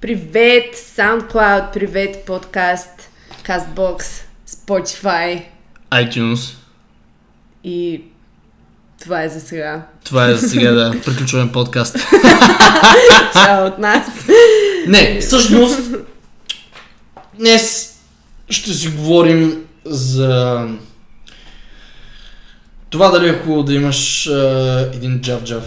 Привет, SoundCloud, привет, подкаст, CastBox, Spotify iTunes. и това е за сега. Това е за сега, да. Приключваме подкаст. Чао от нас. Не, всъщност, днес ще си говорим за това дали е хубаво да имаш а, един джав-джав.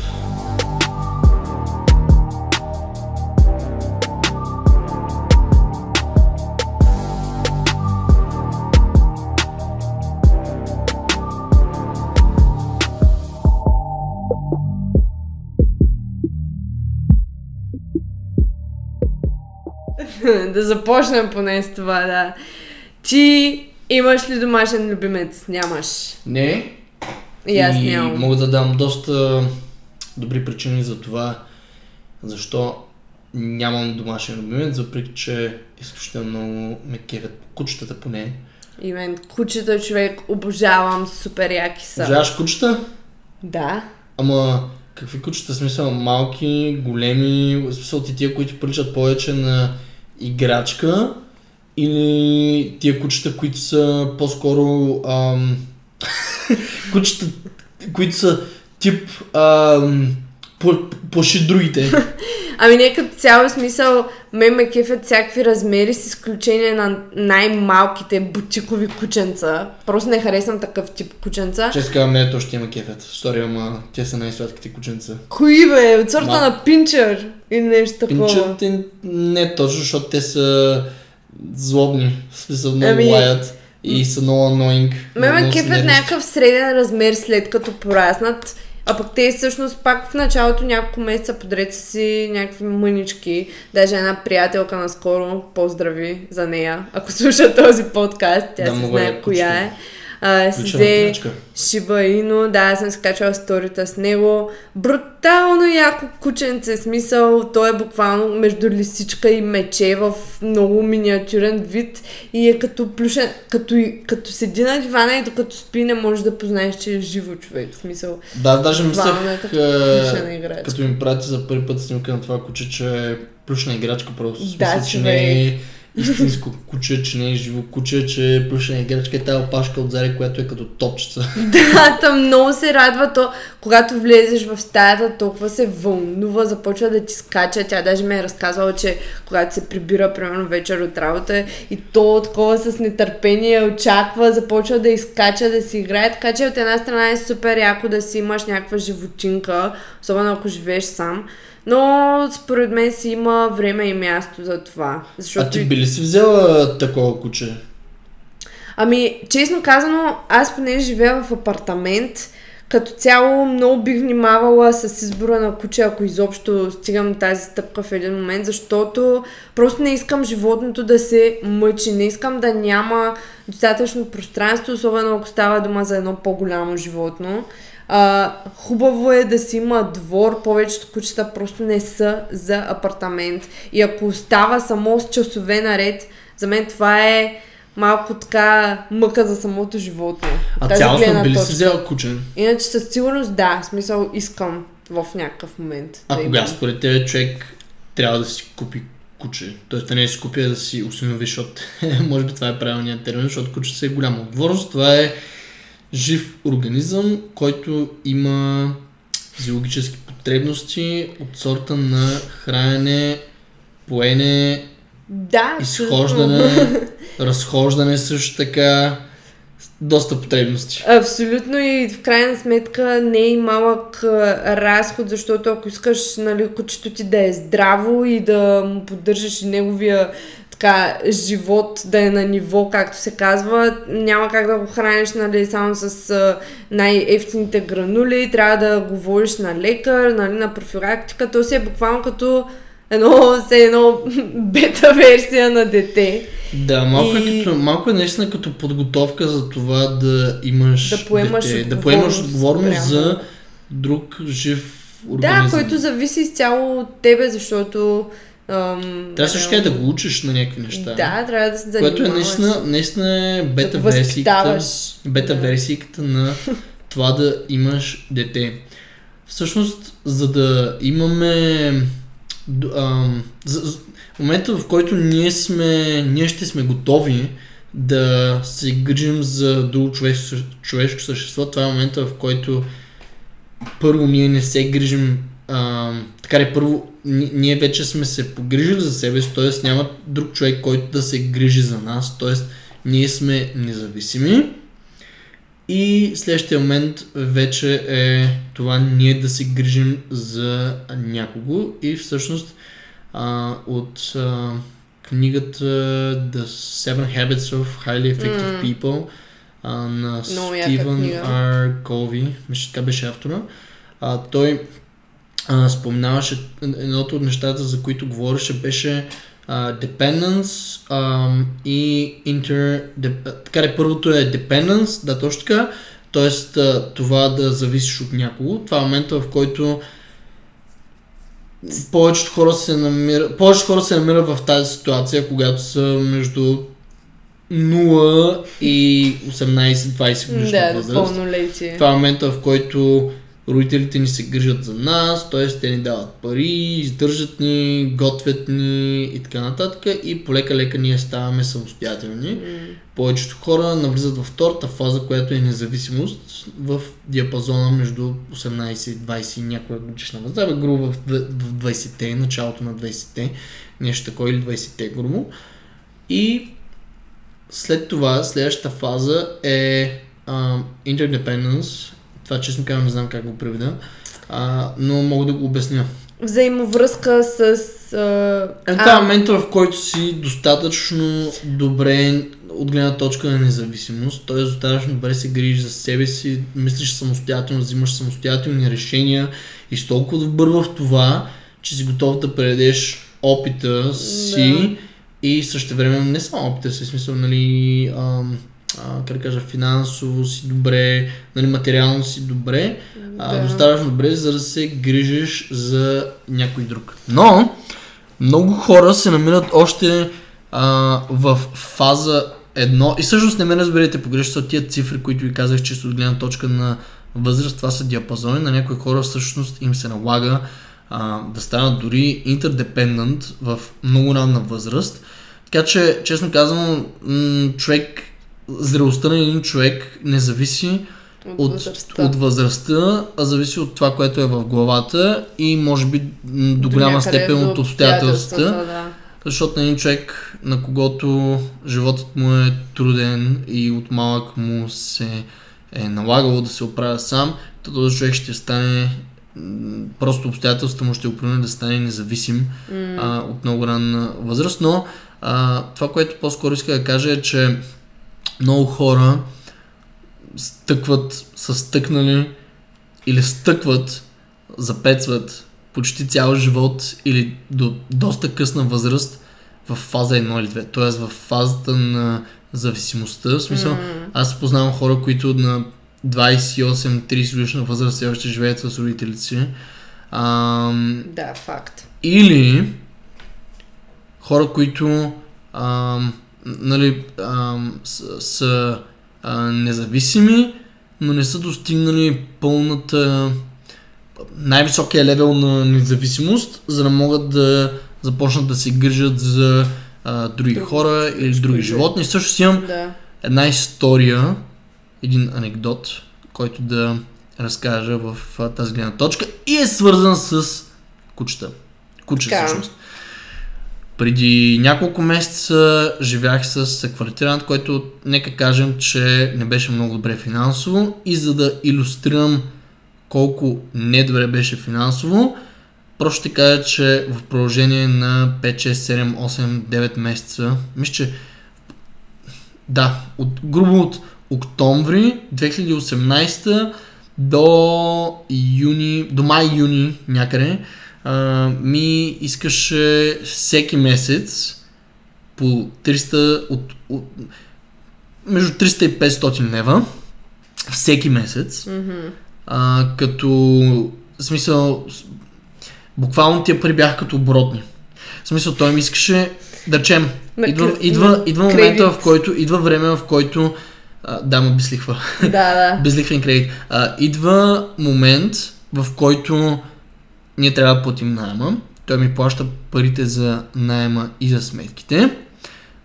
да започнем поне с това, да. Ти имаш ли домашен любимец? Нямаш. Не. И аз и нямам. мога да дам доста добри причини за това, защо нямам домашен любимец, въпреки че изключително много ме кефят кучетата поне. И мен кучета човек обожавам, супер яки са. Обожаваш кучета? Да. Ама какви кучета? Смисъл малки, големи, смисъл ти тия, които приличат повече на играчка или тия кучета, които са по-скоро ам, кучета, които са тип ам, плаши другите. Ами не като цяло смисъл, ме ме кефят всякакви размери с изключение на най-малките бутикови кученца. Просто не харесвам такъв тип кученца. Честно казвам, не, то ще има кефет. Сори, ама те са най-сладките кученца. Кои бе? От сорта Ма- на пинчер или нещо такова. Пинчерите не точно, защото те са злобни. В смисъл много Ами- лаят и са много annoying. Ме ме кефят някакъв среден размер след като пораснат. А пък те всъщност пак в началото няколко месеца подред са си някакви мънички. Даже една приятелка наскоро, поздрави за нея, ако слуша този подкаст, тя Да, много знае коя е. А, си взе. Шиба Ино, да, аз съм си качала сторита с него. Брутално яко кученце, смисъл, той е буквално между лисичка и мече в много миниатюрен вид и е като плюшен, като, като седи на дивана и докато спи не можеш да познаеш, че е живо човек, в смисъл. Да, даже Буквално е мислех, като е, като ми прати за първи път снимка на това куче, че е плюшна играчка просто. Да, смисъл, че не е истинско куче, че не е живо куче, че е плюшна играчка и тази опашка отзади, която е като топчица. Да, там много се радва то, когато влезеш в стаята, толкова се вълнува, започва да ти скача. Тя даже ми е разказвала, че когато се прибира, примерно вечер от работа и то такова с нетърпение очаква, започва да изкача, да си играе. Така че от една страна е супер яко да си имаш някаква животинка, особено ако живееш сам. Но според мен си има време и място за това. Защото А ти би ли си взела такова куче? Ами, честно казано, аз поне живея в апартамент. Като цяло много бих внимавала с избора на куче, ако изобщо стигам тази стъпка в един момент, защото просто не искам животното да се мъчи, не искам да няма достатъчно пространство, особено ако става дума за едно по-голямо животно. А, хубаво е да си има двор, повечето кучета просто не са за апартамент. И ако остава само с часове наред, за мен това е малко така мъка за самото животно. А цялостно би ли си взела куче? Иначе със сигурност да, в смисъл искам в някакъв момент. А да кога според тебе човек трябва да си купи куче? Тоест да не си купи, а да си осинови, защото може би това е правилният термин, защото кучето е голяма отговорност. Това е жив организъм, който има физиологически потребности от сорта на хранене, поене, Да, абсолютно. изхождане, разхождане също така. Доста потребности. Абсолютно и в крайна сметка не е и малък разход, защото ако искаш нали, кучето ти да е здраво и да му поддържаш и неговия така, живот да е на ниво, както се казва, няма как да го храниш нали, само с а, най-ефтините гранули, трябва да го водиш на лекар, нали, на профилактика, то си е буквално като едно, все едно бета версия на дете. Да, малко, И- е като, малко е наистина като подготовка за това да имаш Да поемаш дете, да поемаш отговорност за друг жив организъм. Да, който зависи изцяло от тебе, защото... Ам, Трябва също така да го учиш на някакви неща. Да, трябва да се занимаваш. Което е наистина, наистина е бета го версийката, бета Да. версийката на това да имаш дете. Всъщност, за да имаме ам, за, за, момента в който ние сме, ние ще сме готови да се грижим за друго човешко, човешко същество, това е момента в който първо ние не се грижим а, така ли, първо, ние вече сме се погрижили за себе си, т.е. няма друг човек, който да се грижи за нас, т.е. ние сме независими. И следващия момент вече е това ние да се грижим за някого и всъщност а, от а, книгата The Seven Habits of Highly Effective М. People а, на Много Стивън. Р. Кови, мисля, така беше автора, а, той а, споменаваше едното от нещата, за които говореше, беше а, dependence а, и inter... Де, така ли, първото е dependence, да, точно така, т.е. това да зависиш от някого. Това е момента, в който повечето хора се намират, повечето хора се намират в тази ситуация, когато са между 0 и 18-20 годишна Да, възраст. Това е момента, в който родителите ни се грижат за нас, т.е. те ни дават пари, издържат ни, готвят ни и така нататък и полека-лека ние ставаме самостоятелни. М. Повечето хора навлизат във втората фаза, която е независимост в диапазона между 18 и 20 и някоя годишна възраст, бе, грубо в, д- в 20-те, началото на 20-те, нещо такова или 20-те грубо. И след това, следващата фаза е а, interdependence. Това честно казвам не знам как го преведа, а, но мога да го обясня. Взаимовръзка с... А... Е, това е момента, в който си достатъчно добре от гледна точка на независимост, т.е. достатъчно добре се грижиш за себе си, мислиш самостоятелно, взимаш самостоятелни решения и си толкова добър в това, че си готов да предадеш опита си Да. и също време не само опита си, в смисъл, нали, ам, а, да кажа, финансово си добре, нали, материално си добре, а, Да. достатъчно добре, за да се грижиш за някой друг. Но, много хора се намират още а, в фаза едно. И всъщност не ме разберете погрешно, тия цифри, които ви казах, чисто от гледна точка на възраст, това са диапазони. На някои хора всъщност им се налага а, да станат дори интердепендент в много ранна възраст. Така че, честно казвам, м- човек, зрелостта на един човек не зависи от, възрастта. от възрастта, а зависи от това, което е в главата и може би до, голяма някъде степен до от обстоятелствата. Да. Защото на един човек, на когото животът му е труден и от малък му се е налагало да се оправя сам, то този човек ще стане просто обстоятелствата му ще го да стане независим М. а, от много ранна възраст, но а, това, което по-скоро иска да кажа е, че много хора стъкват, са стъкнали или стъкват, запецват почти цял живот или до доста късна възраст в фаза 1 или 2, т.е. в фазата на зависимостта. В смисъл, М. аз познавам хора, които на 28-30 годишна възраст все още живеят с родителите си. Ам, Да, факт. или хора, които ам, нали, ам, са, са а, независими, но не са достигнали пълната най-високия левел на независимост, за да могат да започнат да се грижат за а, други Други хора или други животни. Също си имам Да. една история, един анекдот, който да разкажа в а, тази гледна точка и е свързан с кучета. Куче Така. всъщност. Преди няколко месеца живях с квартирант, който нека кажем, че не беше много добре финансово. И за да иллюстрирам колко недобре беше финансово, просто ще кажа, че в продължение на 5, 6, 7, 8, 9 месеца, мисля, че да, от, грубо от октомври 2018 до юни, до май-юни някъде, а, ми искаше всеки месец по 300 от, от между 300 и 500 лева всеки месец, Мгм. а, като в смисъл буквално тия пари бяха като оборотни. В смисъл той ми искаше да речем идва, идва, идва момента в който идва време в който а, да, ма безлихва. Да, да. Безлихвен кредит. А, идва момент, в който ние трябва да платим найема той ми плаща парите за найема и за сметките,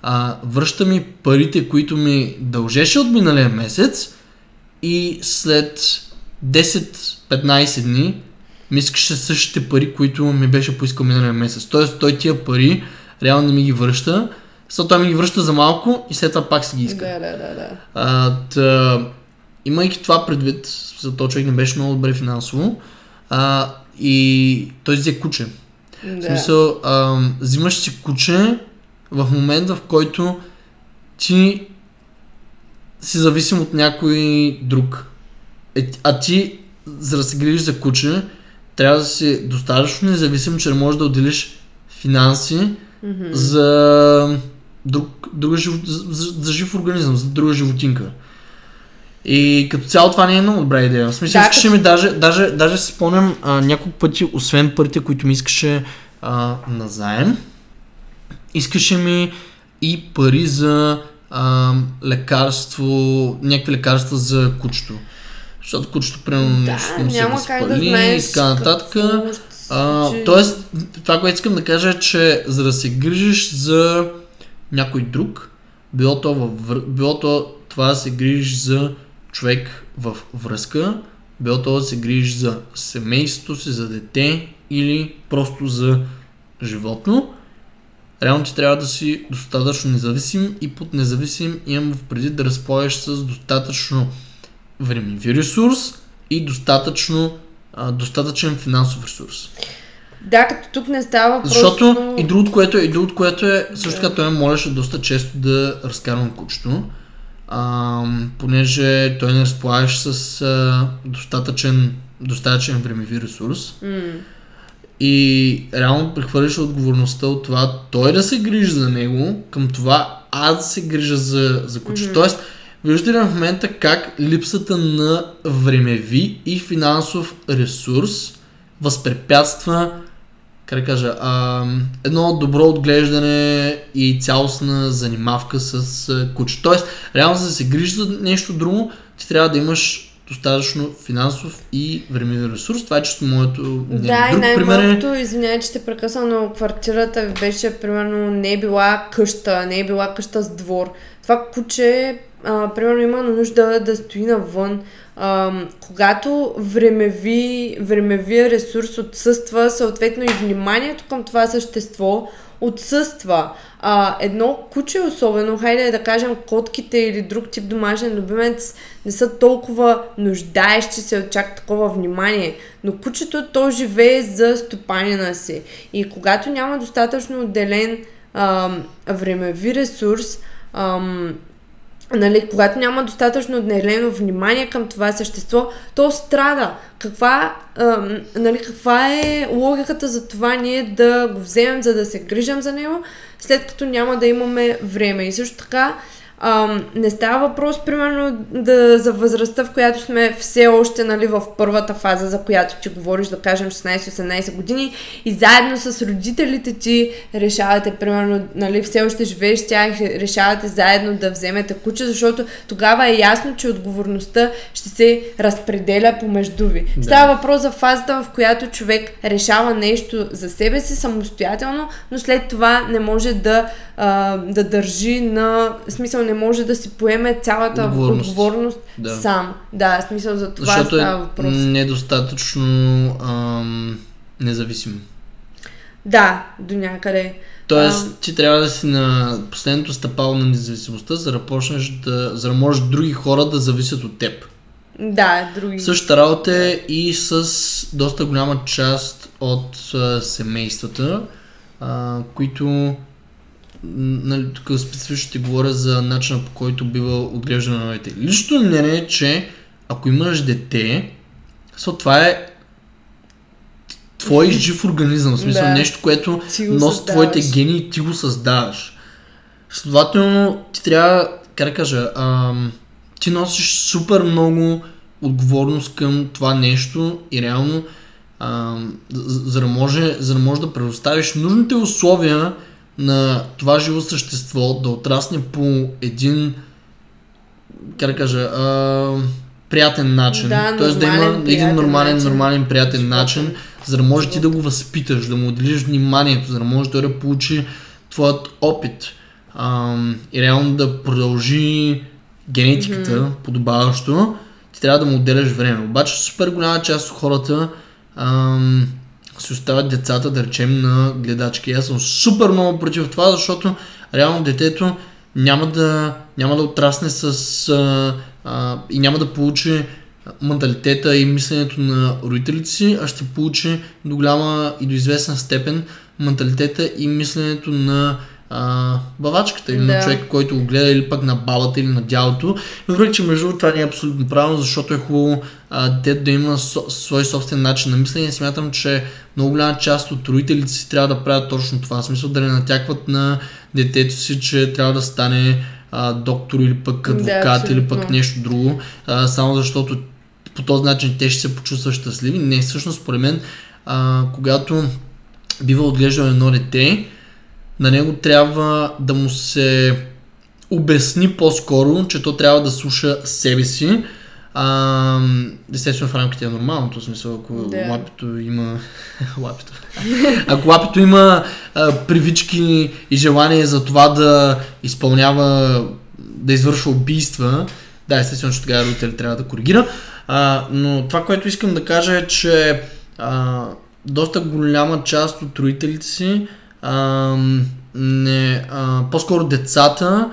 а, връща ми парите, които ми дължеше от миналия месец и след 10-15 дни ми искаше същите пари, които ми беше поискал миналия месец. Тоест той тия пари реално не ми ги връща, след това ми ги връща за малко и след това пак си ги иска. Да, да, да, да. А, тъ, имайки това предвид, за този човек не беше много добре финансово, а, и той взе куче. В Да. смисъл, а, взимаш си куче в момента, в който ти си зависим от някой друг. Е, а ти, за да се грижиш за куче, трябва да си достатъчно независим, че можеш да отделиш финанси Мгм. за, друг, друга за, за жив организъм, за друга животинка. И като цяло това не е много добра идея. В смисъл, Да, искаше като- ми даже, даже, даже си спомням а, няколко пъти, освен парите, които ми искаше а, на заем, искаше ми и пари за а, лекарство, някакви лекарства за кучето. Защото кучето, примерно, Да, нещо му се как да и така нататък. А, тоест, това, което искам да кажа е, че за да се грижиш за някой друг, било то, във, било то това да се грижиш за човек в връзка, било то да се грижиш за семейството си, за дете или просто за животно, реално ти трябва да си достатъчно независим и под независим имам в преди да разполагаш с достатъчно времеви ресурс и достатъчно, а, достатъчен финансов ресурс. Да, като тук не става въпрос. Защото и другото, което е, и другото, което е, също така той ме молеше доста често да разкарвам кучето, а, понеже той не разполагаше с а, достатъчен, достатъчен времеви ресурс. М. И реално прехвърляш отговорността от това той да се грижи за него, към това аз да се грижа за, за куче. Мгм. Тоест, виждате ли в момента как липсата на времеви и финансов ресурс възпрепятства, как да кажа, а, едно добро отглеждане и цялостна занимавка с а, куче. Тоест, реално за да се грижи за нещо друго, ти трябва да имаш достатъчно финансов и времеви ресурс. Това е чисто моето мнение. Да, и Друг пример е... най-малкото, извинявай, че те прекъсвам, но квартирата ви беше, примерно, не е била къща, не е била къща с двор. Това куче, а, примерно, има нужда да стои навън. А, когато времеви, времевия ресурс отсъства, съответно и вниманието към това същество отсъства. А, едно куче особено, хайде да кажем котките или друг тип домашен любимец не са толкова нуждаещи се от чак такова внимание, но кучето то живее за стопанина си и когато няма достатъчно отделен ам, времеви ресурс, ам, нали, когато няма достатъчно отделено внимание към това същество, то страда. Каква, ам, нали, каква е логиката за това ние да го вземем, за да се грижам за него, след като няма да имаме време. И също така, ам, не става въпрос, примерно, да, за възрастта, в която сме все още нали, в първата фаза, за която ти говориш, да кажем 16-18 години, и заедно с родителите ти решавате, примерно, нали, все още живееш с тях, решавате заедно да вземете куче, защото тогава е ясно, че отговорността ще се разпределя помежду ви. Да. Става въпрос за фазата, в която човек решава нещо за себе си самостоятелно, но след това не може да, а, да държи на... Смисъл не може да си поеме цялата Отговорност. отговорност, Да. сам. Да, смисъл за това Защото става е въпрос. недостатъчно ам, независим. Да, до някъде. Тоест, Ам. ти трябва да си на последното стъпало на независимостта, за да почнеш да, за да можеш други хора да зависят от теб. Да, други. Същата работа е и с доста голяма част от а, семействата, а, които нали, тук специфично ще говоря за начина по който бива отглеждано на дете. Личното мнение е, че ако имаш дете, со това е твой жив организъм, в смисъл Да. нещо, което Ти носи твоите гени и ти го създаваш. Следователно, ти трябва, как да кажа, ам, ти носиш супер много отговорност към това нещо и реално, ам, за, за, да може, за да може да предоставиш нужните условия на това живо същество да отрасне по един, как да кажа, ам, приятен начин. Да, Тоест да има един нормален, начин. нормален, приятен Животен. начин, за да можеш ти да го възпиташ, да му отделиш вниманието, за да може той да получи твоят опит ам, и реално да продължи генетиката mm-hmm. подобаващо, ти трябва да му отделяш време. Обаче супер голяма част от хората ам, си оставят децата, да речем, на гледачки. Аз съм супер много против това, защото реално детето няма да, няма да отрасне с а, а, и няма да получи менталитета и мисленето на родителите си, а ще получи до голяма и до известна степен менталитета и мисленето на а, бавачката или на Да. човек, който го гледа или пък на бабата или на дялото. Въпреки, че между това не е абсолютно правилно, защото е хубаво а, детето да има со, свой собствен начин на мислене. Смятам, че много голяма част от родителите си трябва да правят точно това. В смисъл да не натякват на детето си, че трябва да стане а, доктор или пък адвокат или пък нещо друго, а, само защото по този начин те ще се почувстват щастливи. Не, всъщност, според мен, а, когато бива отглеждано едно дете, на него трябва да му се обясни по-скоро, че то трябва да слуша себе си. А, естествено в рамките на нормалното смисъл, ако да. лапето има... лапето. Ако лапето има а, привички и желание за това да изпълнява, да извършва убийства, да, естествено, че тогава родител трябва да коригира. А, но това, което искам да кажа е, че а, доста голяма част от родителите си а, не, а, по-скоро децата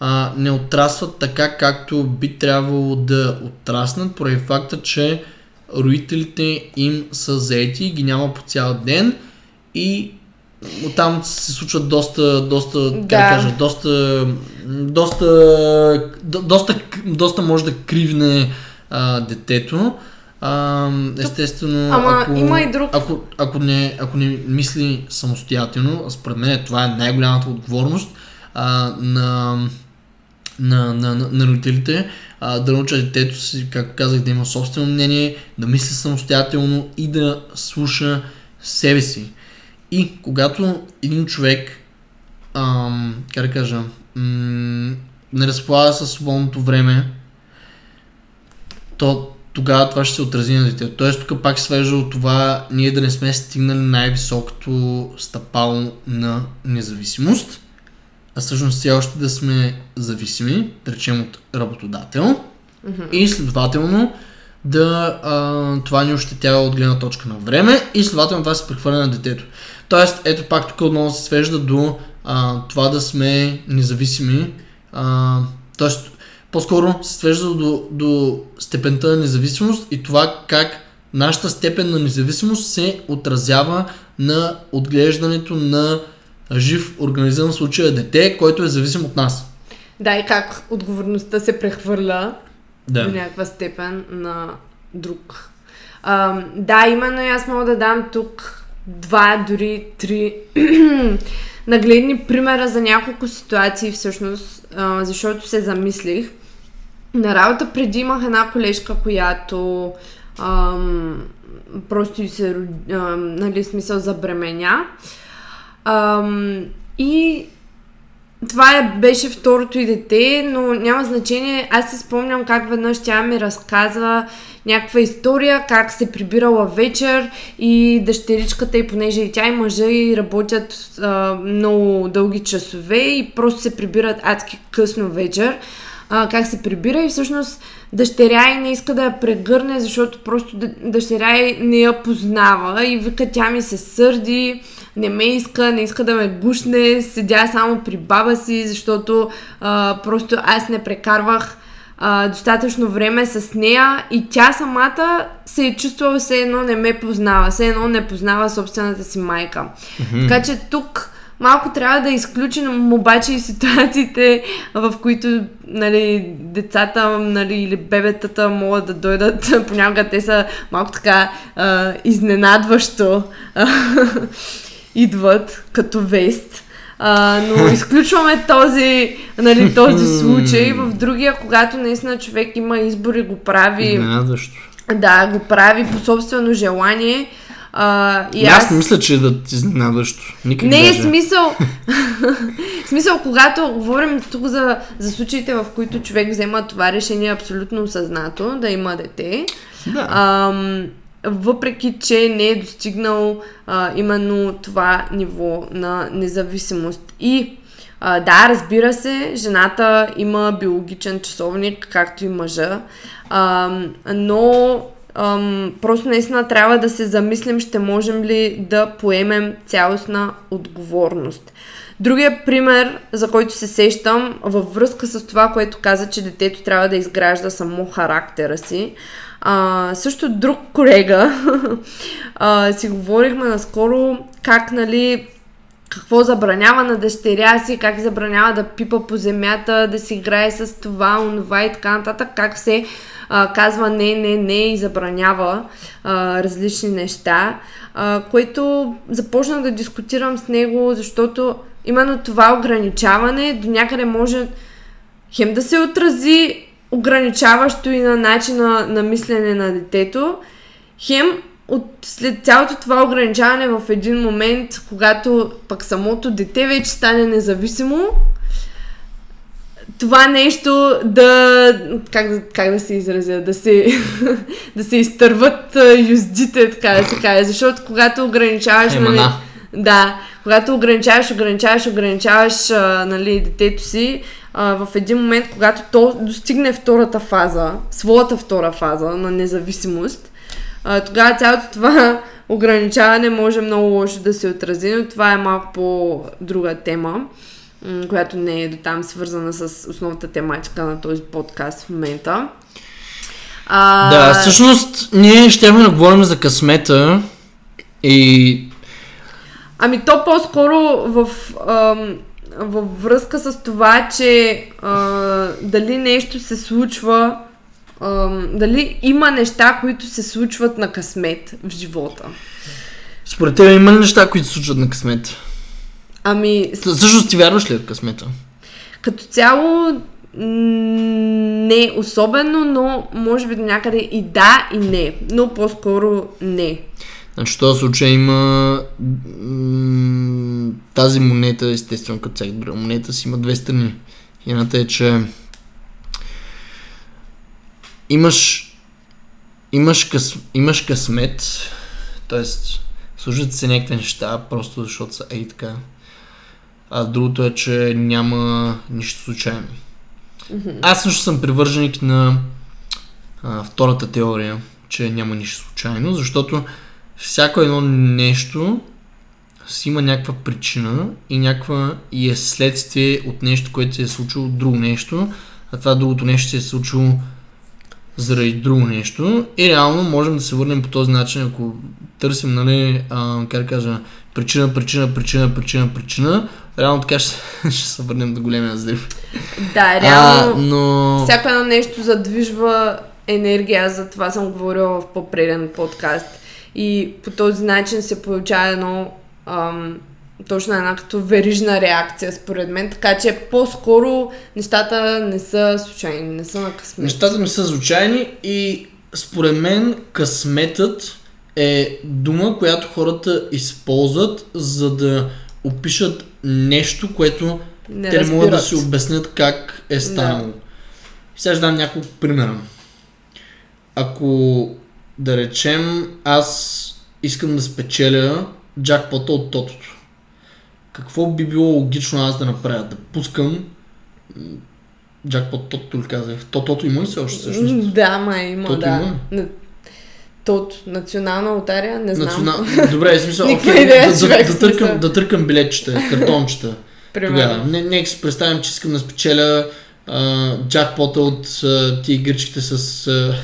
а, не отрастват така, както би трябвало да отраснат, поради факта, че родителите им са заети, ги няма по цял ден и оттам се случват доста, доста, да. как да кажа, доста, доста, до- доста, доста може да кривне а, детето. А, естествено, Ама ако, има и друг- ако, ако, не, ако не мисли самостоятелно, според мен това е най-голямата отговорност а, на, на, на, на, на родителите, а, да научат детето си, както казах, да има собствено мнение, да мисли самостоятелно и да слуша себе си. И когато един човек, ам, как да кажа, м- не разполага със свободното време, то тогава това ще се отрази на детето. Тоест тук пак се свежда от това ние да не сме стигнали най-високото стъпало на независимост, а всъщност все още да сме зависими, да речем от работодател и следователно да а, това ни ощетява от гледна точка на време и следователно това се прехвърля на детето. Тоест, ето пак тук отново се свежда до а, това да сме независими. А, тоест, по-скоро се свежда до, до степента на независимост и това как нашата степен на независимост се отразява на отглеждането на жив организъм, в случая дете, който е зависим от нас. Да, и как отговорността се прехвърля Да. до някаква степен на друг. А, да, именно и аз мога да дам тук два, дори три нагледни примера за няколко ситуации всъщност, а, защото се замислих. На работа преди имах една колежка, която ам, просто се, ам, нали, смисъл забременя. Ам, и това е, беше второто и дете, но няма значение. Аз се спомням как веднъж тя ми разказва някаква история, как се прибирала вечер и дъщеричката и понеже и тя и мъжа и работят а, много дълги часове и просто се прибират адски късно вечер. А, как се прибира и всъщност дъщеря и не иска да я прегърне, защото просто дъщеря и не я познава и вика тя ми се сърди, не ме иска, не иска да ме гушне, седя само при баба си, защото а, просто аз не прекарвах а, достатъчно време с нея и тя самата се е чувствала все едно не ме познава, все едно не познава собствената си майка. Mm-hmm. Така че тук малко трябва да изключим обаче и ситуациите, в които нали, децата нали, или бебетата могат да дойдат, понякога те са малко така а, изненадващо а, идват като вест. А, но изключваме този, нали, този случай. В другия, когато наистина човек има избор и го прави Изненадващо. да, го прави по собствено желание. А, и аз аз не мисля, че е да ти изненадващо. Никак не е смисъл. смисъл, когато говорим тук за, за случаите, в които човек взема това решение абсолютно осъзнато да има дете, Да. ам, въпреки че не е достигнал а, именно това ниво на независимост. И а, да, разбира се, жената има биологичен часовник, както и мъжа, ам, но ам, просто наистина трябва да се замислим, ще можем ли да поемем цялостна отговорност. Другия пример, за който се сещам, във връзка с това, което каза, че детето трябва да изгражда само характера си, а, също друг колега а, си говорихме наскоро как, нали, какво забранява на дъщеря си, как забранява да пипа по земята, да си играе с това, онова и така нататък, как се а, казва не, не, не и забранява а, различни неща, а, което започнах да дискутирам с него, защото именно това ограничаване до някъде може хем да се отрази ограничаващо и на начина на мислене на детето, хем от, след цялото това ограничаване в един момент, когато пък самото дете вече стане независимо, това нещо да, как да, как да се изразя, да се, да се изтърват юздите, така да се каже, защото когато ограничаваш, нали, Емана. да, когато ограничаваш, ограничаваш, ограничаваш а, нали, детето си, а, в един момент, когато то достигне втората фаза, своята втора фаза на независимост, а, тогава цялото това ограничаване може много лошо да се отрази, но това е малко по друга тема, която не е до там свързана с основната тематика на този подкаст в момента. А, Да, всъщност ние ще да говорим за късмета и Ами то по-скоро в, ам, във връзка с това, че а, дали нещо се случва, ам, дали има неща, които се случват на късмет в живота. според теб има ли неща, които се случват на късмета? Ами, Всъщност ти вярваш ли в късмета? като цяло не особено, но може би до някъде и да, и не. Но по-скоро не. Значи в този случай има м- тази монета, естествено като всяка друга монета си има две страни. Едната е, че имаш имаш, къс, имаш късмет, т.е. служат се някакви неща, просто защото са ей така. А другото е, че няма нищо случайно. Аз също съм привърженик на а, втората теория, че няма нищо случайно, защото всяко едно нещо си има някаква причина и някаква и е следствие от нещо, което се е случило друго нещо, а това другото нещо се е случило заради друго нещо и реално можем да се върнем по този начин, ако търсим, нали, а, как да кажа, причина, причина, причина, причина, причина, реално така ще, ще се върнем до големия взрив. Да, реално... А, но... Всяко едно нещо задвижва енергия, за това съм говорила в по-преден подкаст. И по този начин се получава едно ам, точно една като верижна реакция, според мен. Така че по-скоро нещата не са случайни, не са на късмет. Нещата не са случайни и според мен късметът е дума, която хората използват, за да опишат нещо, което не те не могат да си обяснят как е станало. Сега ще дам няколко примера. Ако да речем аз искам да спечеля джакпота от тотото. Какво би било логично аз да направя? Да пускам джакпот тото ли казах? Тотото има ли се още всъщност? Да, ма има, Тото да. има? Тот, национална лотария, не знам. Национал... Добре, в смисъл, окей, идея, да, да, човек, да, в търкам, да търкам билетчета, картончета. Тогава. Не, нека си представим, че искам да спечеля а, джакпота от а, тия игричките с, а,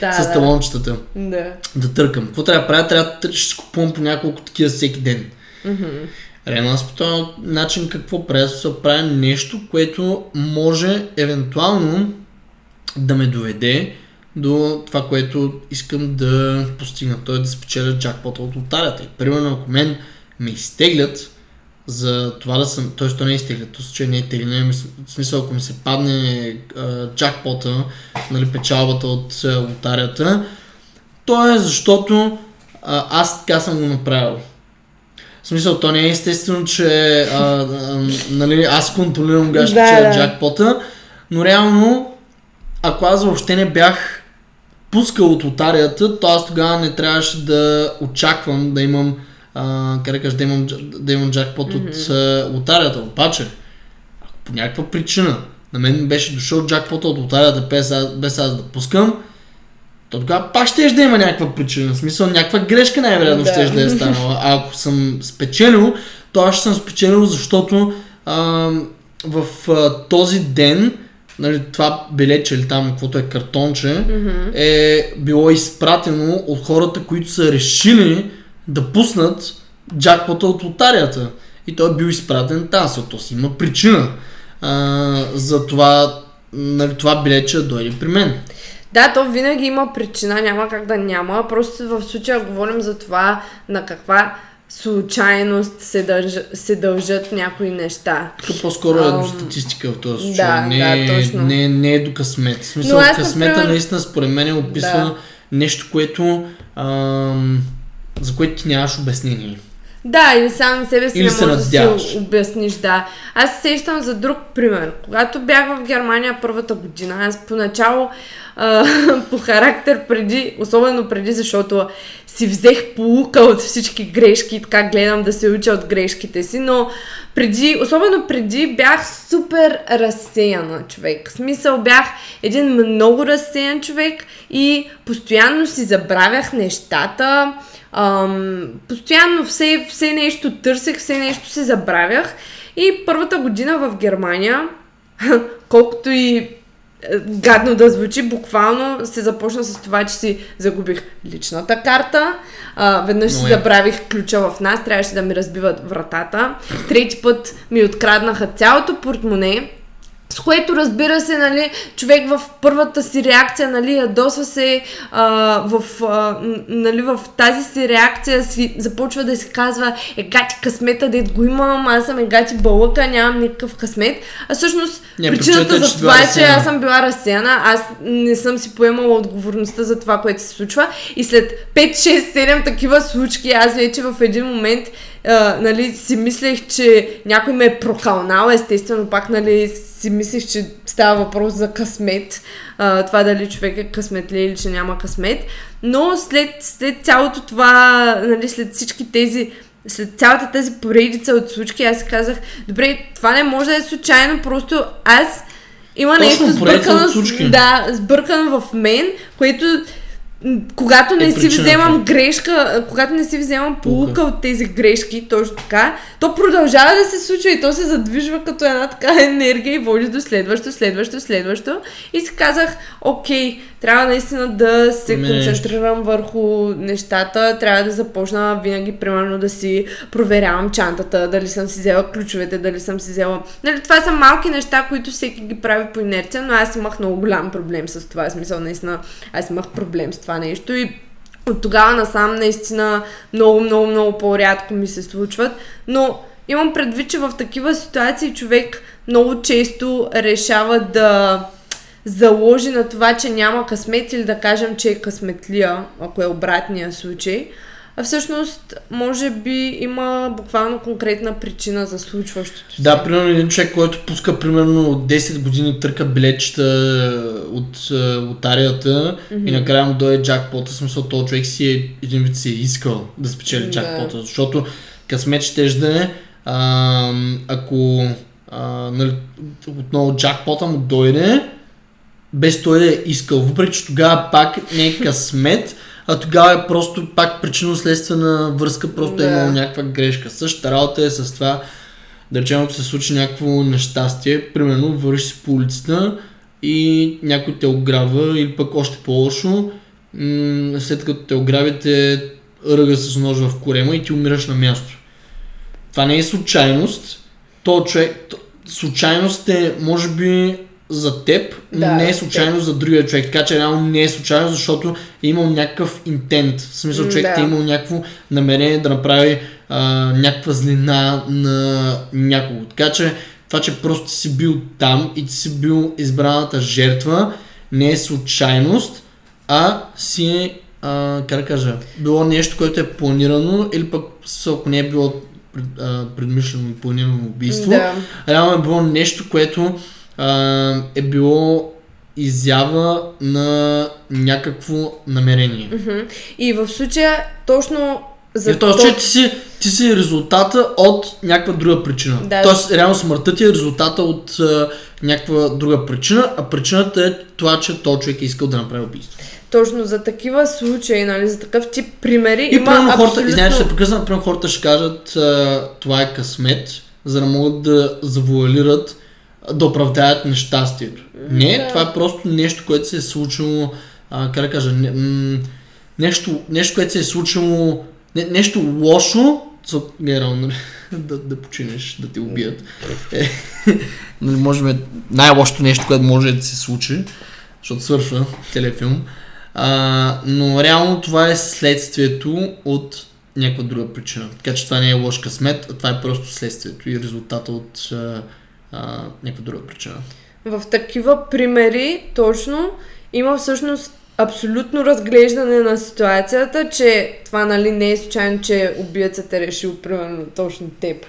Да, с да. талончетата. Да. Да търкам. Какво трябва да правя? Трябва да ще купувам по няколко такива всеки ден. Мгм. Реално аз по този начин какво правя? Аз се правя нещо, което може евентуално да ме доведе до това, което искам да постигна. Т.е. да спечеля джакпота от лотарията. И, Примерно, ако мен ме изтеглят за това да съм... Т.е. то не е изтеглят, то че не е тегляне. В смисъл, ако ми се падне а, джакпота, нали, печалбата от лотарията, то е защото а, аз така съм го направил. В смисъл, то не е естествено, че а, а, нали, аз контролирам ще Да, печеля да. джакпота, но реално, ако аз въобще не бях пускал от лотарията, то аз тогава не трябваше да очаквам да имам, а, да кажа, да имам, да имам джакпот от а, лотарията. Обаче, ако по някаква причина на мен беше дошъл джакпота от лотарията без, аз- без аз да пускам, то тогава пак ще да има някаква причина. В смисъл, някаква грешка най-вероятно Да. ще да е станала. А ако съм спечелил, то аз ще съм спечелил, защото а, в а, този ден, нали, това билече или там, каквото е картонче, е било изпратено от хората, които са решили да пуснат джакпота от лотарията. И той е бил изпратен там, защото си има причина а, за това, нали, това билече да дойде при мен. Да, то винаги има причина, няма как да няма. Просто в случая говорим за това на каква случайност се, дълж, се дължат някои неща. Тук по-скоро е до статистика в този случай. да, не, да, е- точно. Не, не е до късмет. В смисъл, Но късмета например- наистина според мен описва Да. нещо, което ам, за което ти нямаш обяснение. Да, или сам себе си Или не се можеш да си обясниш, да. Аз се сещам за друг пример. Когато бях в Германия първата година, аз поначало а, по характер преди, особено преди, защото си взех полука от всички грешки и така гледам да се уча от грешките си, но преди, особено преди бях супер разсеяна човек. В смисъл бях един много разсеян човек и постоянно си забравях нещата, Ам, постоянно все, все нещо търсех, все нещо си забравях. И първата година в Германия, колкото и е, гадно да звучи, буквално се започна с това, че си загубих личната карта. А, веднъж си е. забравих ключа в нас, трябваше да ми разбиват вратата. Трети път ми откраднаха цялото портмоне. С което разбира се, нали, човек в първата си реакция, нали, ядосва се а, в, а, нали, в тази си реакция си започва да си казва е гати късмета, дет го имам, аз съм е гати балъка, нямам никакъв късмет. А всъщност Не, причината е, за това била е, че аз съм била разсеяна, аз не съм си поемала отговорността за това, което се случва и след 5, 6, 7 такива случки, аз вече в един момент а, нали, си мислех, че някой ме е прокалнал, естествено пак нали, си мислех, че става въпрос за късмет, а, това дали човек е късметли или че няма късмет, но след, след цялото това, нали, след всички тези след цялата тази поредица от случки, аз казах, добре, това не може да е случайно, просто аз има Точно, нещо сбъркано, да, сбъркано в мен, което когато не Е си вземам грешка, когато не си вземам полука от тези грешки, точно така, то продължава да се случва и то се задвижва като една така енергия и води до следващо, следващо, следващо. И си казах, окей, трябва наистина да се нещо. концентрирам върху нещата, трябва да започна винаги, примерно, да си проверявам чантата, дали съм си взела ключовете, дали съм си взела... Нали, това са малки неща, които всеки ги прави по инерция, но аз имах много голям проблем с това. Смисъл, наистина, аз имах проблем с това нещо и от тогава насам наистина много, много, много по-рядко ми се случват, но имам предвид, че в такива ситуации човек много често решава да заложи на това, че няма късмет или да кажем, че е късметлия, ако е обратния случай. А всъщност, може би има буквално конкретна причина за случващото се. Да, примерно един човек, който пуска примерно от 10 години търка билетчета от е, лотарията и накрая му дойде джакпота, смисъл този човек си е един вид си е искал да спечели Да. джакпота, защото късмет ще да е, а, ако а, нали, отново джакпота му дойде, без той да е искал, въпреки че тогава пак не е късмет, а тогава е просто пак причинно-следствена връзка, просто Да. е имал някаква грешка. Същата работа е с това, да речем, ако се случи някакво нещастие, примерно вървиш си по улицата и някой те ограбва или пък още по-лошо, м- след като те ограби те ръга с нож в корема и ти умираш на място. Това не е случайност. То човек, случайност е, може би, за теб, Да, не е случайно за другия човек. Така че реално не е случайно, защото е имал някакъв интент. В смисъл, човек да. е имал някакво намерение да направи а, някаква злина на някого. Така че това, че просто си бил там и ти си бил избраната жертва, не е случайност, а си е а, как да кажа, било нещо, което е планирано или пък ако не е било пред- а, предмишлено и планирано убийство, Да. реално е било нещо, което а, е било изява на някакво намерение. И в случая точно за в този случай ти си, ти си резултата от някаква друга причина. Да. Тоест, реално смъртта ти е резултата от а, някаква друга причина, а причината е това, че този човек е искал да направи убийство. Точно за такива случаи, нали, за такъв тип примери И има примерно хората, абсолютно... извинявай, ще прекъсна, примерно хората ще кажат, а, това е късмет, за да могат да завуалират, да оправдаят нещастието. Не, да. това е просто нещо, което се е случило, а, как да кажа, не, м- нещо, нещо, което се е случило, не, нещо лошо, за, генерално, нали, да, да починеш, да те убият. Е, нали, може би е най-лошото нещо, което може да се случи, защото свършва целият филм. А, но реално това е следствието от някаква друга причина. Така че това не е лош късмет, а това е просто следствието и резултата от а, някаква друга причина. В такива примери точно има всъщност абсолютно разглеждане на ситуацията, че това нали не е случайно, че убиецът е решил примерно точно теб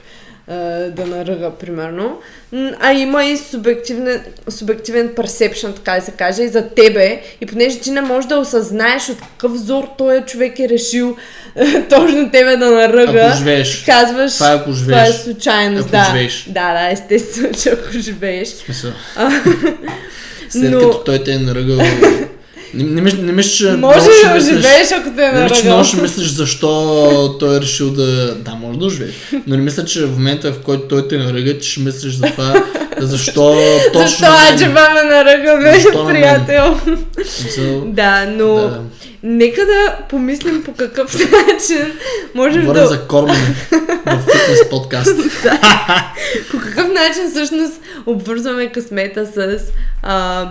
да наръга, примерно. А има и субективен, субективен персепшн, така да се каже, и за тебе. И понеже ти не можеш да осъзнаеш от какъв зор този човек е решил точно тебе да наръга, Ако живееш. казваш, Това е ако това е живееш. случайност. Ако да. живееш. да, да, естествено, че ако живееш. В смисъл. След Но- като той те е наръгал. Не, не, мисля, не мисля, че Може да оживееш, ако те е Не че наръгал. много ще мислиш защо той е решил да... Да, може да оживееш. Но не мисля, че в момента, в който той те наръга, ти ще мислиш за това, защо точно... Защо на. Аджеба ме наръга, бе, на приятел? Да, но Да. нека да помислим по какъв начин можем Говорим да... за кормане в фитнес подкаст. По какъв начин всъщност обвързваме късмета с а,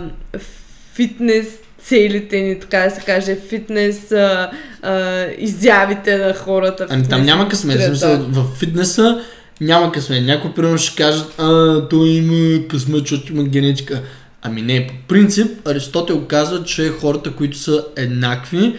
фитнес целите ни, така да се каже, фитнес а, а, изявите на хората. Ами там няма късмет. Смисъл, в фитнеса няма късмет. Някои примерно ще кажат, а, той има късмет, защото има генетика. Ами не, по принцип Аристотел казва, че хората, които са еднакви,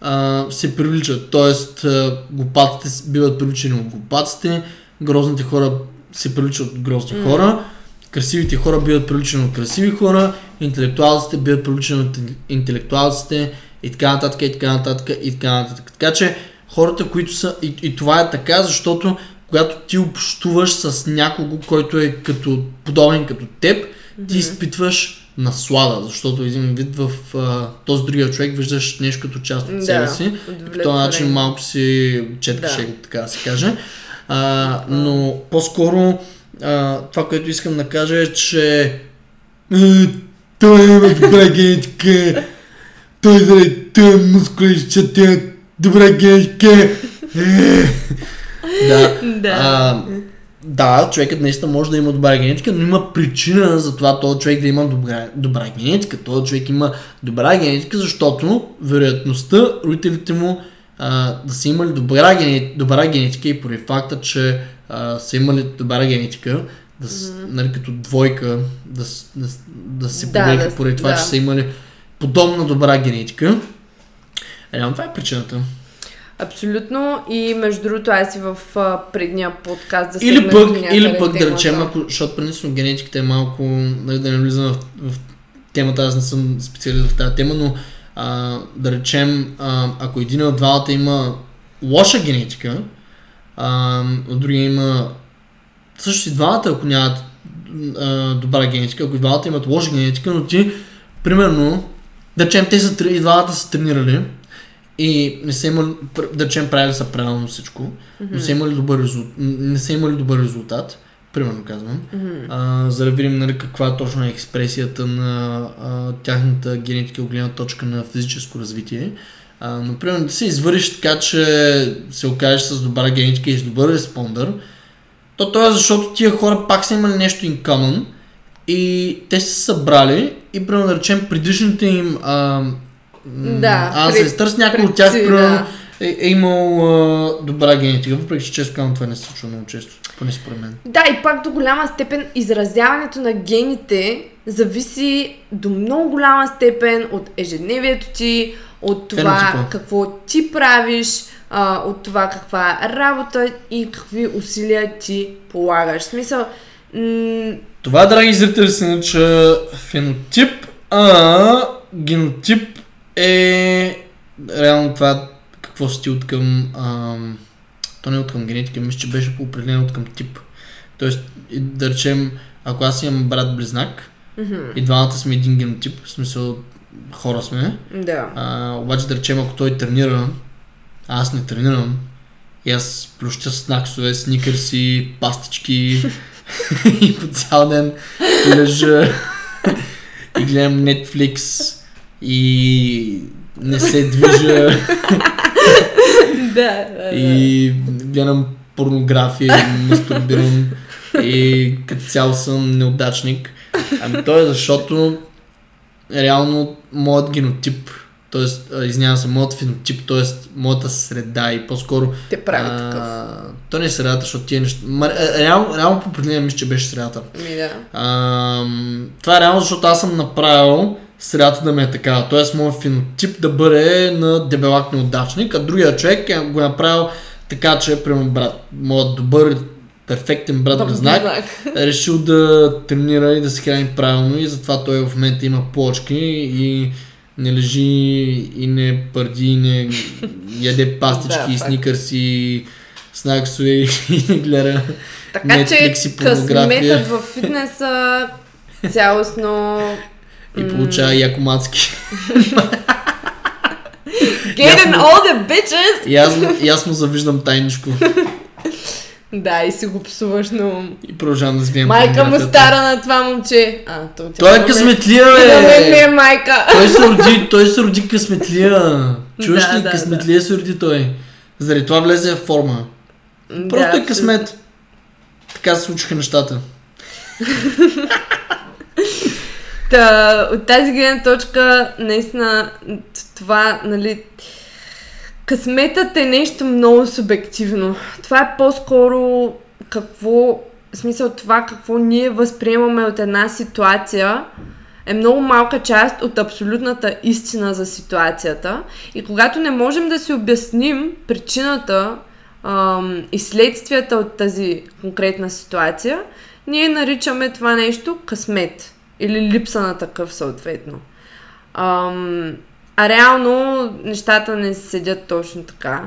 а, се привличат. Тоест, а, глупаците биват привличани от глупаците, грозните хора се привличат от грозни М. хора, красивите хора биват привличани от красиви хора, интелектуалците биват привличани от интелектуалците и така нататък, и така нататък, и така нататък. Така че хората, които са... И, и това е така, защото когато ти общуваш с някого, който е като подобен като теб, ти изпитваш наслада, защото един вид в а, този другия човек виждаш нещо като част от себе си. И по този начин малко си четкаш Да. така да се каже. А, но по-скоро а, това, което искам да кажа е, че е, той има добра генетика, той заради тъй мускули, ще тя добра генетика. Е. да. Да. А, да, човекът наистина може да има добра генетика, но има причина за това този човек да има добра, добра генетика. Този човек има добра генетика, защото вероятността родителите му а, да са имали добра, гене, добра генетика и поради факта, че а, са имали добра генетика, да, с, нали, като двойка, да, да, да се Да, повеха да, поради това, да. че са имали подобна добра генетика. Реално това е причината. Абсолютно. И между другото, аз и в а, предния подкаст за Или пък, или пък да речем, ако, защото принципно генетиката е малко, нали, да не влизам в, в темата, аз не съм специалист в тази тема, но а, да речем, а, ако един от двамата има лоша генетика, а, от другия има също и двамата, ако нямат а, добра генетика, ако и двамата имат лоша генетика, но ти, примерно, да речем, те са, и двамата са тренирали и не са имали, да речем, правили са правилно всичко, но са имали добър резултат, не са имали добър резултат, примерно казвам, а, за да видим нали, каква точно е експресията на а, тяхната генетика от гледна точка на физическо развитие. А, но, примерно, да се извъриш така, че се окажеш с добра генетика и с добър респондър, то това е защото тия хора пак са имали нещо in common и те са събрали и, примерно, да речем, предишните им а, Да, се търся някой от тях, примерно, да. Е, е имал а, добра генетика, въпреки че често казвам това не се случва много често, поне според мен. Да, и пак до голяма степен изразяването на гените зависи до много голяма степен от ежедневието ти, от това Фенотипа. какво ти правиш, а, от това каква е работа и какви усилия ти полагаш. В смисъл, м- Това, драги зрители, се нарича фенотип, а генотип е реално това какво си от към... Ам, то не е от към генетика, мисля, че беше по определено от към тип. Тоест, да речем, ако аз имам брат-близнак мгм, и двамата сме един генотип, в смисъл хора сме, да. а, обаче да речем, ако той тренира, а аз не тренирам, и аз плюща снаксове, сникърси, пастички и по цял ден лежа и гледам Netflix и не се движа да, да, и гледам порнография мастурбирам и като цяло съм неудачник. Ами то е защото реално моят генотип, т.е. извинявам се, моят фенотип, т.е. моята среда и по-скоро Те прави а, такъв. То не е средата, защото тия неща... Ма, реално, реално по определение мисля, че беше средата. Ми да. А, това е реално, защото аз съм направил средата да ме е такава. Тоест, моят фенотип да бъде на дебелак неудачник, а другия човек е го направил така, че, примерно, брат, моят добър, перфектен брат близнак е решил да тренира и да се храни правилно и затова той в момента има плочки и не лежи и не пърди, и не яде пастички, Да, и сникърси, и снаксове и не гледа Така Netflix че късметът в фитнеса цялостно и получава якомацки. Getting Ясно. all the bitches! И аз, и аз му завиждам тайничко. Да, и си го псуваш ум. И продължавам да сгледам Майка му стара на това момче. А, то тя Той е мен- късметлия, На мен ми е бе! майка. Той се роди, той се роди късметлия. Чуваш Да, ли? да, късметлия се роди той. Заради това влезе в форма. Просто Да, е късмет. Така се случиха нещата. Та, от тази гледна точка, наистина, това, нали, късметът е нещо много субективно. Това е по-скоро какво, в смисъл това какво ние възприемаме от една ситуация, е много малка част от абсолютната истина за ситуацията. И когато не можем да си обясним причината ам, и следствията от тази конкретна ситуация, ние наричаме това нещо късмет. Или липса на такъв съответно. Ам, а реално нещата не седят точно така.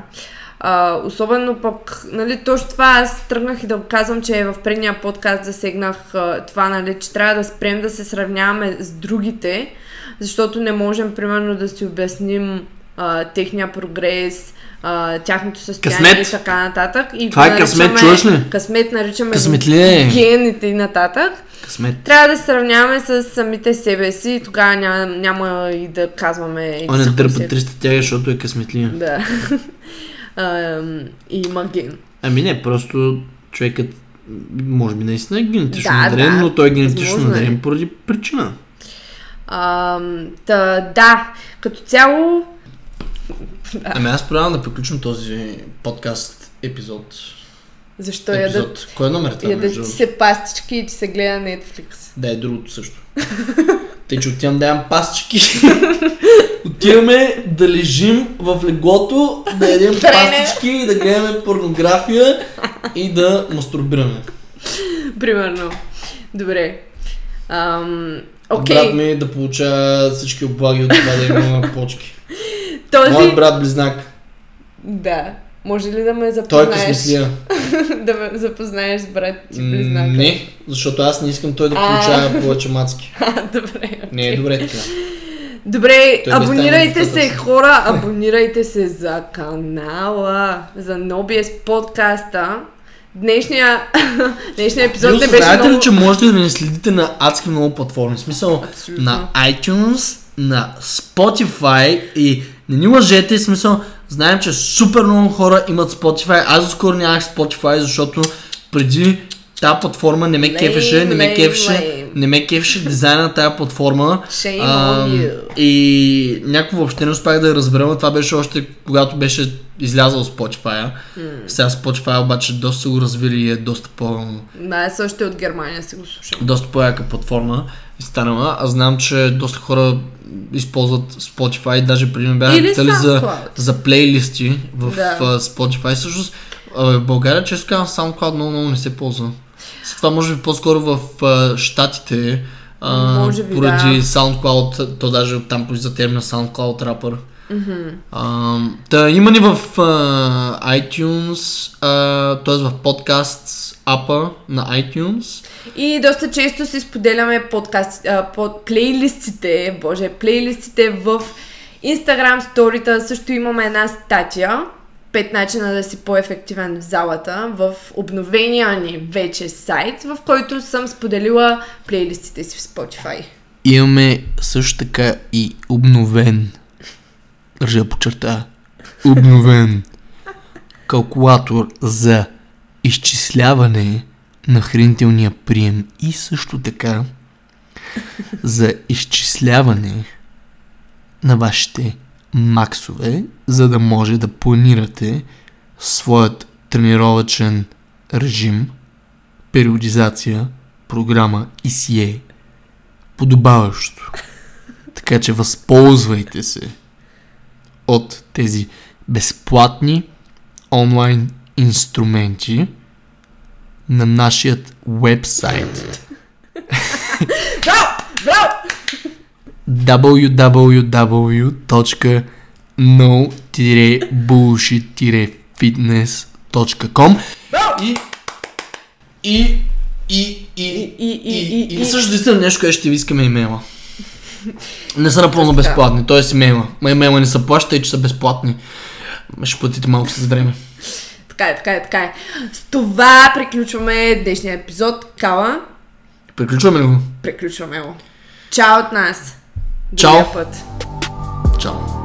А, особено пък, нали, точно това аз тръгнах и да казвам, че в предния подкаст засегнах а, това, нали, че трябва да спрем да се сравняваме с другите, защото не можем, примерно, да си обясним а, техния прогрес, а, тяхното състояние Късмет. и така нататък. И Това е късмет, чуваш ли? Късмет наричаме го Късметлия е. гените и нататък. Късмет. Трябва да сравняваме с самите себе си и тогава няма, няма и да казваме... е се дърпа консер- 300 тяга, защото е късметлия. Да. И има ген. Ами не, просто човекът може би наистина е генетично Да, надарен, да, но той е генетично възможно е. надарен поради причина. Ам, та, да, като цяло... Ами аз предлагам да приключим този подкаст епизод. Защо ядат, епизод. Кой е номер това? ядат между се пастички и ти се гледа Netflix? Да, е другото също. Тъй, че отивам да ям пастички. Отиваме да лежим в леглото, да ядем пастички, да гледаме порнография и да мастурбираме. Примерно. Добре. Ам, Okay. Брат ми да получава всички облаги от това да има почки. този... Моят брат близнак. Да. Може ли да ме Той е запознаеш? късметлия. да ме запознаеш с брат ти близнака? Не, защото аз не искам той да получава повече мацки. А, добре. Не е добре така. Добре, Той без абонирайте се, хора, абонирайте се за канала, за NoBS подкаста. Днешния, днешния епизод Плюс, не беше знаете много... ли, че можете да ни следите на адски много платформи? В смисъл, Абсолютно. на iTunes, на Spotify и не ни лъжете, в смисъл, знаем, че супер много хора имат Spotify. Аз доскоро нямах Spotify, защото преди тази платформа не ме Lame, кефеше, не ме кефеше, lame. не ме кефеше дизайна на тази платформа. Shame you. И някакво въобще не успях да я разбера, но това беше още когато беше излязъл Spotify. Сега Spotify обаче доста са го развили и е доста по... Да, още от Германия си го слушам. доста по-яка платформа станала. Аз знам, че доста хора използват Spotify, даже преди ме бяха питали за, за плейлисти в Да. Spotify. Всъщност а, в България, често казвам, SoundCloud много, много не се ползва. С това може би по-скоро в Штатите, а, Може би, поради да. SoundCloud, то даже оттам произлиза термина SoundCloud рапър. А, та, има ни в а, iTunes, а, т.е. в подкаст апа на iTunes. И доста често си споделяме подкаст, а, под плейлистите, боже, плейлистите в Instagram сторита. Също имаме една статия. Пет начина да си по-ефективен в залата в обновения ни вече сайт, в който съм споделила плейлистите си в Spotify. Имаме също така и обновен, държа да подчертая, обновен калкулатор за изчисляване на хранителния прием и също така за изчисляване на вашите максове, за да може да планирате своят тренировъчен режим, периодизация, програма и сие подобаващо. Така че възползвайте се от тези безплатни онлайн инструменти на нашият вебсайт www.no-bullshit-fitness.com и и и и И- и- и- и- и също наистина нещо, което ще ви искаме имейла. Не са напълно безплатни, т.е. имейла. Ма имейла не са плаща и че са безплатни. Ще платите малко с време. Така е, така е, така е. С това приключваме днешния епизод. Кала. Приключваме го? Приключваме го. Чао от нас. Чао. Път. Чао.